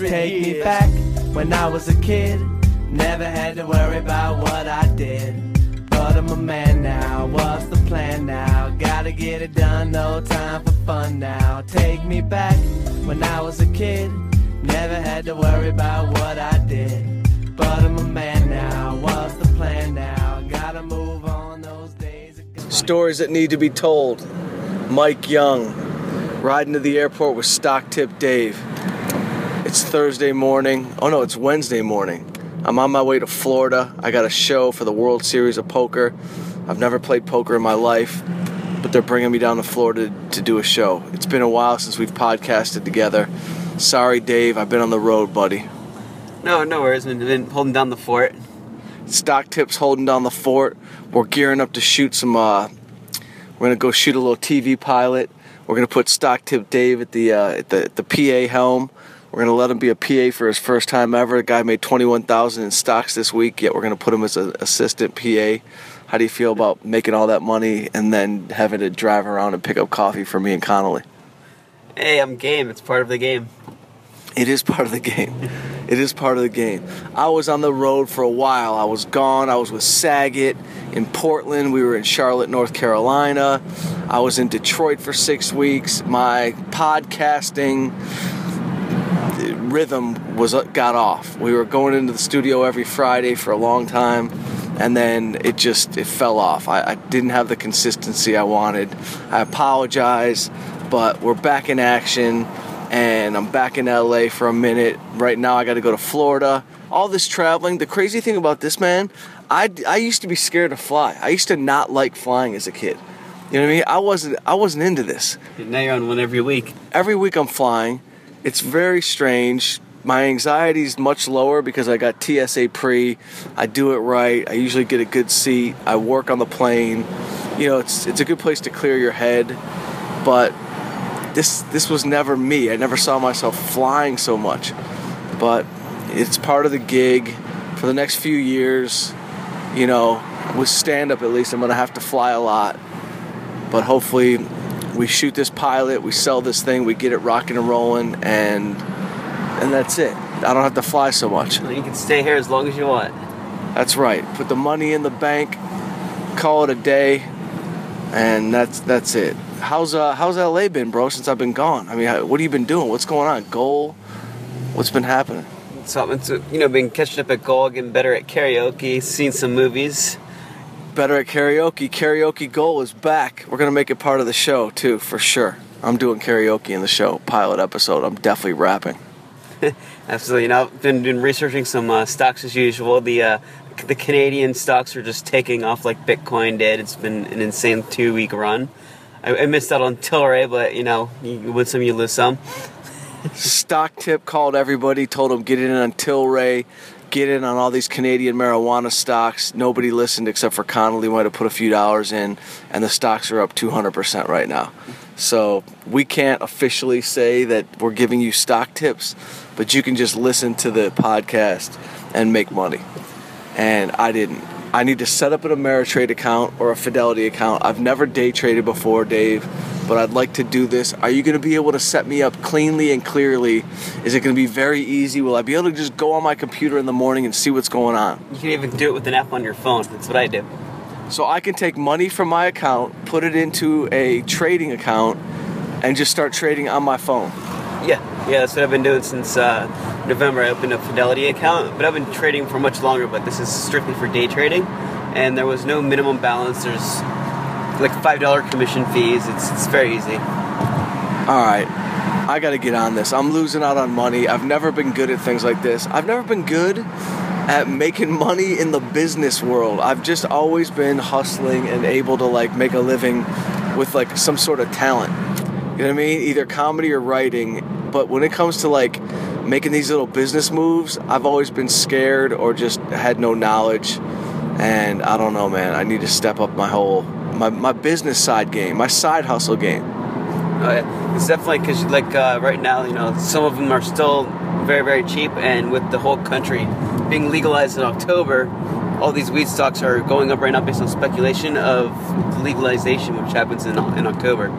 hundred Take me back when I was a kid. Never had to worry about what I did. But I'm a man now, what's the plan now? Gotta get it done, no time for fun now. Take me back when I was a kid. Never had to worry about what I did. But I'm a man now, what's the plan now? Gotta move on those days. Stories that need to be told. Mike Young riding to the airport with Stock Tip Dave. It's Thursday morning. Oh no, it's Wednesday morning. I'm on my way to Florida. I got a show for the World Series of Poker. I've never played poker in my life, but they're bringing me down to Florida to do a show. It's been a while since we've podcasted together. Sorry, Dave, I've been on the road, buddy. No, no worries. We've been holding down the fort. Stock Tips holding down the fort. We're gearing up to shoot some. Uh, we're gonna go shoot a little TV pilot. We're gonna put Stock Tip Dave at the uh, at the at the PA helm. We're gonna let him be a PA for his first time ever. The guy made twenty one thousand in stocks this week. Yet we're gonna put him as an assistant PA. How do you feel about making all that money and then having to drive around and pick up coffee for me and Connolly? Hey, I'm game. It's part of the game. It is part of the game. It is part of the game. I was on the road for a while. I was gone. I was with Saget in Portland. We were in Charlotte, North Carolina. I was in Detroit for six weeks. My podcasting rhythm was uh, got off. We were going into the studio every Friday for a long time, and then it just it fell off. I, I didn't have the consistency I wanted. I apologize, but we're back in action and I'm back in LA for a minute. Right now, I got to go to Florida. All this traveling. The crazy thing about this, man, I, I used to be scared to fly. I used to not like flying as a kid. You know what I mean? I wasn't I wasn't into this. Now you're on one every week. Every week I'm flying. It's very strange. My anxiety is much lower because I got TSA pre. I do it right. I usually get a good seat. I work on the plane. You know, it's it's a good place to clear your head. But this this was never me. I never saw myself flying so much. But it's part of the gig for the next few years. You know, with stand up at least, I'm gonna have to fly a lot. But hopefully, we shoot this pilot, we sell this thing, we get it rocking and rolling, and and that's it. I don't have to fly so much. You can stay here as long as you want. That's right. Put the money in the bank, call it a day, and that's that's it. How's uh how's LA been, bro? Since I've been gone. I mean, what have you been doing? What's going on? Goal? What's been happening? Something to you know, been catching up at goal, getting better at karaoke, seen some movies. Better at karaoke. Karaoke Goal is back. We're gonna make it part of the show too, for sure. I'm doing karaoke in the show pilot episode. I'm definitely rapping. Absolutely. You know, I've been, been researching some uh, stocks as usual. The uh, the Canadian stocks are just taking off like Bitcoin did. It's been an insane two week run. I, I missed out on Tilray, but you know, you win some, you lose some. Stock tip called everybody, told them get in on Tilray, get in on all these Canadian marijuana stocks. Nobody listened except for Connolly might have put a few dollars in, and the stocks are up 200% right now. So we can't officially say that we're giving you stock tips, but you can just listen to the podcast and make money. And I didn't. I need to set up an Ameritrade account or a Fidelity account. I've never day traded before, Dave, but I'd like to do this. Are you going to be able to set me up cleanly and clearly? Is it going to be very easy? Will I be able to just go on my computer in the morning and see what's going on? You can even do it with an app on your phone. That's what I do. So I can take money from my account, put it into a trading account, and just start trading on my phone. Yeah, yeah, that's what I've been doing since uh, November. I opened a Fidelity account, but I've been trading for much longer. But this is strictly for day trading, and there was no minimum balance. There's like five dollar commission fees. It's it's very easy. All right. I got to get on this. I'm losing out on money. I've never been good at things like this. I've never been good at making money in the business world. I've just always been hustling and able to like make a living with like some sort of talent. You know what I mean? Either comedy or writing. But when it comes to like making these little business moves, I've always been scared or just had no knowledge. And I don't know, man. I need to step up my whole my, my business side game, my side hustle game. Oh, yeah. It's definitely because like uh, right now, you know, some of them are still very very cheap, and with the whole country being legalized in October, all these weed stocks are going up right now based on speculation of legalization, which happens in in October.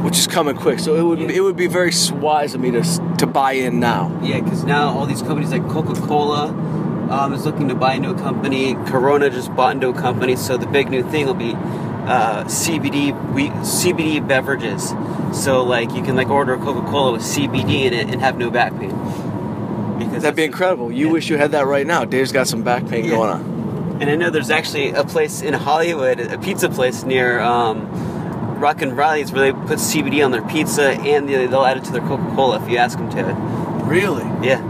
which is coming quick. So it would Yeah. it would be very wise of me to to buy in now. Yeah, because now all these companies like Coca Cola um, is looking to buy into a company. Corona just bought into a company. So the big new thing will be uh, CBD we, CBD beverages. So like you can like order a Coca Cola with CBD in it and have no back pain. Because That'd be incredible. You yeah. wish you had that right now. Dave's got some back pain Yeah. going on. And I know there's actually a place in Hollywood, a pizza place near um, Rock & Reilly's, where they put CBD on their pizza and they- they'll add it to their Coca Cola if you ask them to. Really? Yeah,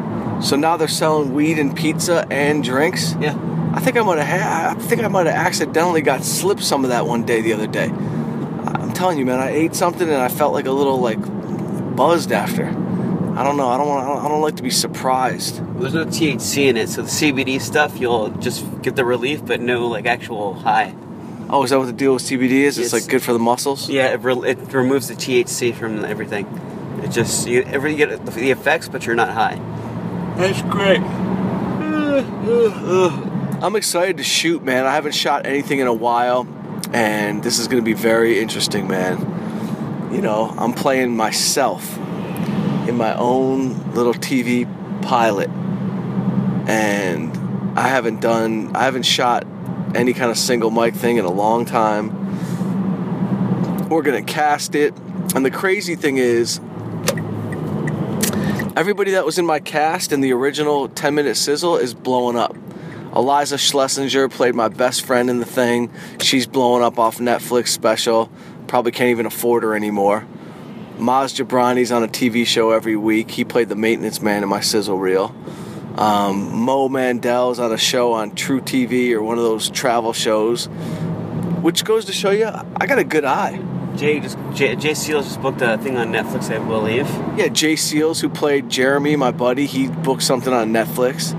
So now they're selling weed and pizza and drinks. yeah. I think I might have. Ha- I think I might have accidentally got slipped some of that one day the other day. I'm telling you, man. I ate something and I felt like a little like buzzed after. I don't know. I don't want. I don't, I don't like to be surprised. Well, there's no THC in it, so the CBD stuff you'll just get the relief, but no like actual high. Oh, is that what the deal with CBD is? It's Yes. like good for the muscles. Yeah, it, re- it removes the THC from everything. It just you, every, you get the effects, but you're not high. That's great. I'm excited to shoot, man. I haven't shot anything in a while, and this is going to be very interesting, man. You know, I'm playing myself in my own little TV pilot, and I haven't done, I haven't shot any kind of single mic thing in a long time. We're to cast it, and the crazy thing is, everybody that was in my cast in the original 10 minute sizzle is blowing up. Iliza Shlesinger played my best friend in the thing. She's blowing up off Netflix special. Probably can't even afford her anymore. Maz Jobrani's on a TV show every week. He played the maintenance man in my sizzle reel. Um, Mo Mandel's on a show on truTV or one of those travel shows, which goes to show you I got a good eye. Jay just Jay, Jay Seals just booked a thing on Netflix, I believe. Yeah, Jay Seals, who played Jeremy, my buddy, he booked something on Netflix.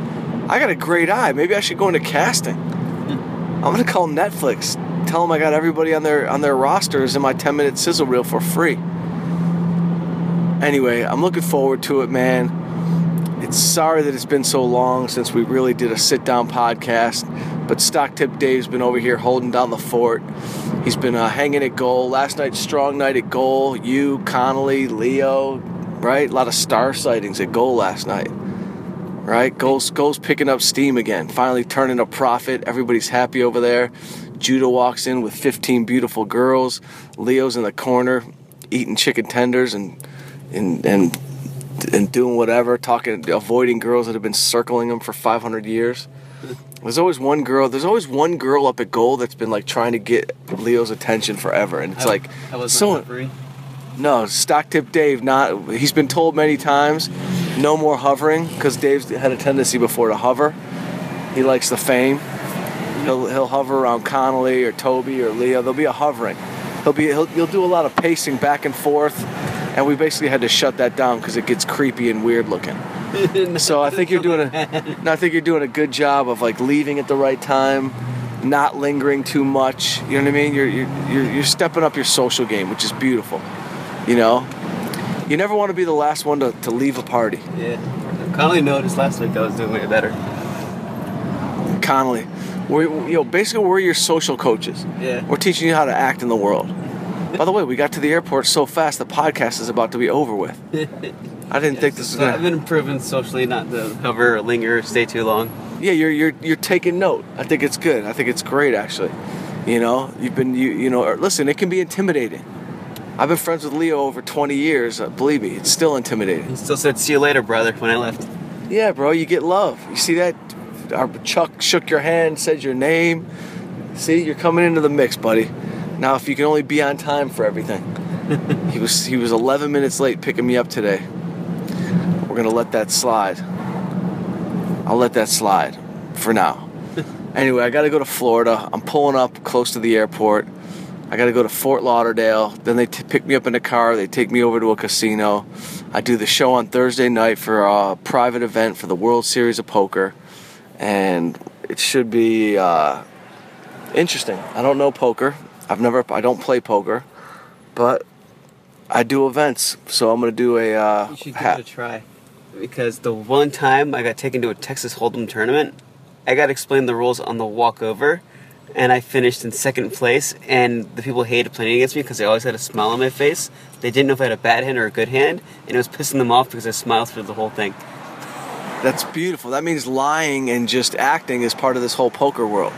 I got a great eye. Maybe I should go into casting. I'm gonna call Netflix. Tell them I got everybody on their on their rosters in my 10 minute sizzle reel for free. Anyway, I'm looking forward to it, man. It's sorry that it's been so long since we really did a sit down podcast, but Stock Tip Dave's been over here holding down the fort. He's been uh, hanging at goal. Last night, strong night at goal. You, Connolly, Leo, right? A lot of star sightings at goal last night, right? Goals, goals picking up steam again. Finally turning a profit. Everybody's happy over there. Judah walks in with 15 beautiful girls. Leo's in the corner eating chicken tenders and and and and doing whatever, talking, avoiding girls that have been circling him for 500 years. There's always one girl. There's always one girl up at goal that's been like trying to get Leo's attention forever, and it's like I was so. No, stock tip Dave. Not. He's been told many times, no more hovering because Dave's had a tendency before to hover. He likes the fame. He'll he'll hover around Connolly or Toby or Leo. There'll be a hovering. He'll be he'll, he'll do a lot of pacing back and forth, and we basically had to shut that down because it gets creepy and weird looking. So I think you're doing a, no, I think you're doing a good job of like leaving at the right time, not lingering too much. You know what I mean? You're you're you're, you're stepping up your social game, which is beautiful. You know, you never want to be the last one to, to leave a party. Yeah. Connolly noticed last week I was doing way better. Connolly, we're, you know, basically we're your social coaches. Yeah. We're teaching you how to act in the world. By the way, we got to the airport so fast the podcast is about to be over with. I didn't think this was So I've been improving socially, not to hover or linger or stay too long. Yeah, you're you're you're taking note. I think it's good. I think it's great actually. You know, you've been you you know. or- Listen, it can be intimidating. I've been friends with Leo over 20 years. Uh, believe me, it's still intimidating. He still said, "See you later, brother." When I left. Yeah, bro, you get love. You see that? Our Chuck shook your hand, said your name. See, you're coming into the mix, buddy. Now, if you can only be on time for everything. he was he was 11 minutes late picking me up today. We're gonna let that slide. I'll let that slide for now. anyway, I got to go to Florida. I'm pulling up close to the airport. I got to go to Fort Lauderdale. Then they t- pick me up in a car. They take me over to a casino. I do the show on Thursday night for a private event for the World Series of Poker, and it should be uh, interesting. I don't know poker. I've never. I don't play poker, but I do events. So I'm gonna do a. Uh, You should give ha- it a try. Because the one time I got taken to a Texas Hold'em tournament, I got to explain the rules on the walkover, and I finished in second place. And the people hated playing against me because I always had a smile on my face. They didn't know if I had a bad hand or a good hand, and it was pissing them off because I smiled through the whole thing. That's beautiful. That means lying and just acting is part of this whole poker world.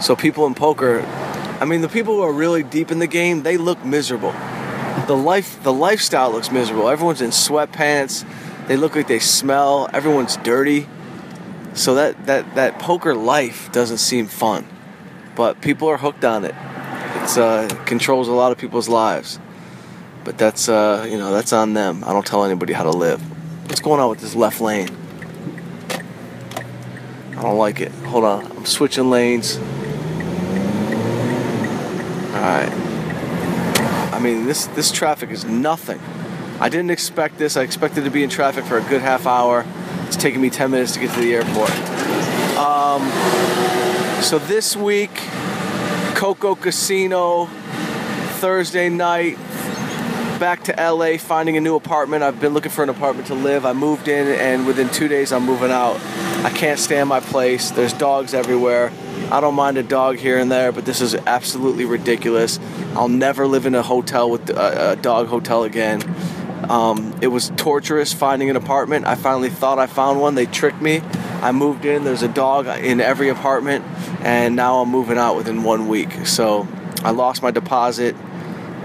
So people in poker, I mean, the people who are really deep in the game, they look miserable. The life, the lifestyle looks miserable. Everyone's in sweatpants. They look like they smell. Everyone's dirty. So that that that poker life doesn't seem fun, but people are hooked on it. It's uh, controls a lot of people's lives. But that's uh, you know that's on them. I don't tell anybody how to live. What's going on with this left lane? I don't like it. Hold on, I'm switching lanes. Right. I mean, this this traffic is nothing. I didn't expect this. I expected to be in traffic for a good half hour. It's taking me 10 minutes to get to the airport. Um, so this week, Coco Casino, Thursday night, back to LA, finding a new apartment. I've been looking for an apartment to live. I moved in, and within two days, I'm moving out. I can't stand my place. There's dogs everywhere. I don't mind a dog here and there, but this is absolutely ridiculous. I'll never live in a hotel with a, a dog hotel again. Um, it was torturous finding an apartment. I finally thought I found one. They tricked me. I moved in. There's a dog in every apartment, and now I'm moving out within one week. So I lost my deposit,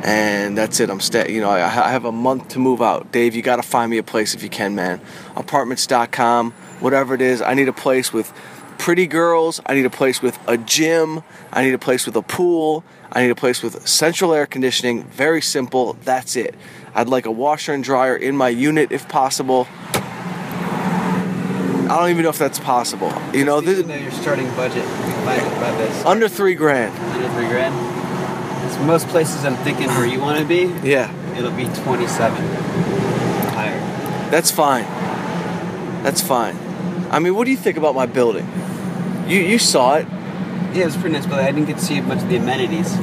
and that's it. I'm staying. You know, I, I have a month to move out. Dave, you got to find me a place if you can, man. Apartments.com, whatever it is. I need a place with pretty girls. I need a place with a gym. I need a place with a pool. I need a place with central air conditioning. Very simple. That's it. I'd like a washer and dryer in my unit if possible. I don't even know if that's possible. You know, this, know your starting budget by, by this. under three grand. Under three grand. So most places I'm thinking where you want to be, Yeah, it'll be 27 higher. that's fine. That's fine. I mean, what do you think about my building? You you saw it. Yeah, it was pretty nice, but I didn't get to see much of the amenities.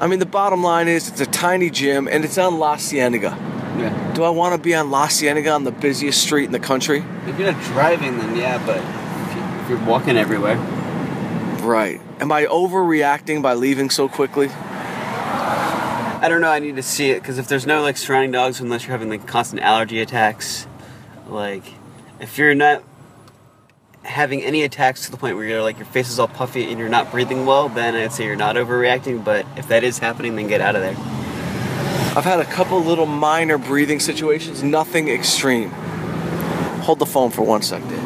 I mean, the bottom line is it's a tiny gym and it's on La Cienega. Yeah. Do I want to be on La Cienega on the busiest street in the country? If you're not driving, then yeah, but if, you, if you're walking everywhere, Right. Am I overreacting by leaving so quickly? I don't know. I need to see it because if there's no like surrounding dogs, unless you're having like constant allergy attacks, like if you're not having any attacks to the point where you're like your face is all puffy and you're not breathing well, then I'd say you're not overreacting. But if that is happening, then get out of there. I've had a couple little minor breathing situations, nothing extreme. Hold the phone for one sec, Dave.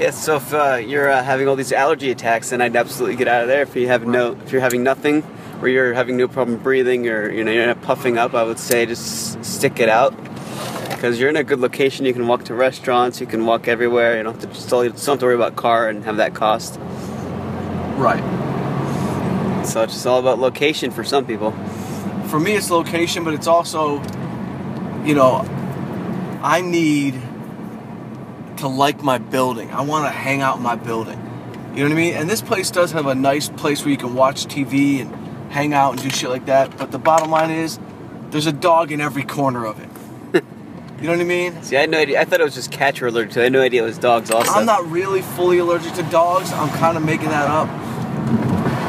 Yeah. So if uh, you're uh, having all these allergy attacks, then I'd absolutely get out of there. If you have no, if you're having nothing, or you're having no problem breathing, or you know you're not puffing up, I would say just stick it out. Because you're in a good location, you can walk to restaurants, you can walk everywhere. You don't have to just don't have to worry about car and have that cost. Right. So it's just all about location for some people. For me, it's location, but it's also, you know, I need to like my building. I want to hang out in my building. You know what I mean? And this place does have a nice place where you can watch TV and hang out and do shit like that. But the bottom line is, there's a dog in every corner of it. You know what I mean? See, I had no idea. I thought it was just cats were allergic to. I had no idea it was dogs also. I'm not really fully allergic to dogs. I'm kind of making that up.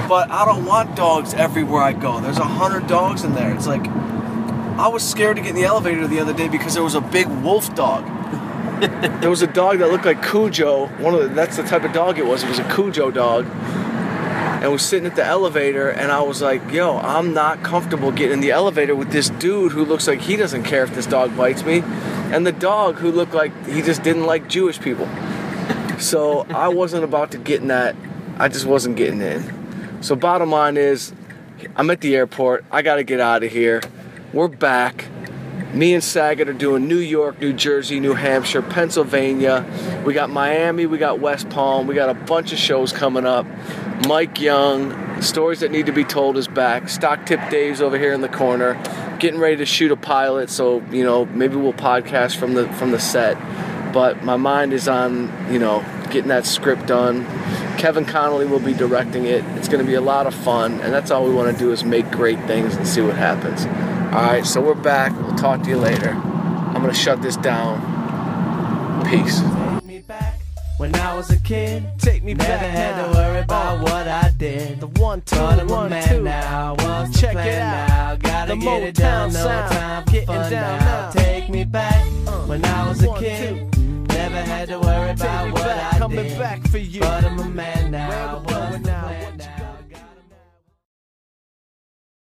But I don't want dogs everywhere I go. There's a hundred dogs in there. It's like I was scared to get in the elevator the other day because there was a big wolf dog. there was a dog that looked like Cujo. One of the, that's the type of dog it was. It was a Cujo dog. And was sitting at the elevator, and I was like, "Yo, I'm not comfortable getting in the elevator with this dude who looks like he doesn't care if this dog bites me, and the dog who looked like he just didn't like Jewish people." So I wasn't about to get in that. I just wasn't getting in. So bottom line is, I'm at the airport. I got to get out of here. We're back. Me and Saget are doing New York, New Jersey, New Hampshire, Pennsylvania. We got Miami, we got West Palm. We got a bunch of shows coming up. Mike Young, Stories That Need to Be Told is back. Stock Tip Dave's over here in the corner, getting ready to shoot a pilot. So you know maybe we'll podcast from the from the set. But my mind is on you know getting that script done. Kevin Connolly will be directing it. It's going to be a lot of fun, and that's all we want to do is make great things and see what happens. All right, so we're back. We'll talk to you later. I'm going to shut this down. Peace. When I was a kid, Take me never back had now. to worry about Uh. what I did. The one, two, But I'm a one, man two. now. What's Check the it plan out. now? Gotta The get it Motown done. No sound. time for Getting fun down now. now. Take me back Uh. when I was a One, kid. Never had to worry about what back, I coming did. back for you. But I'm a man now. Where we What's going the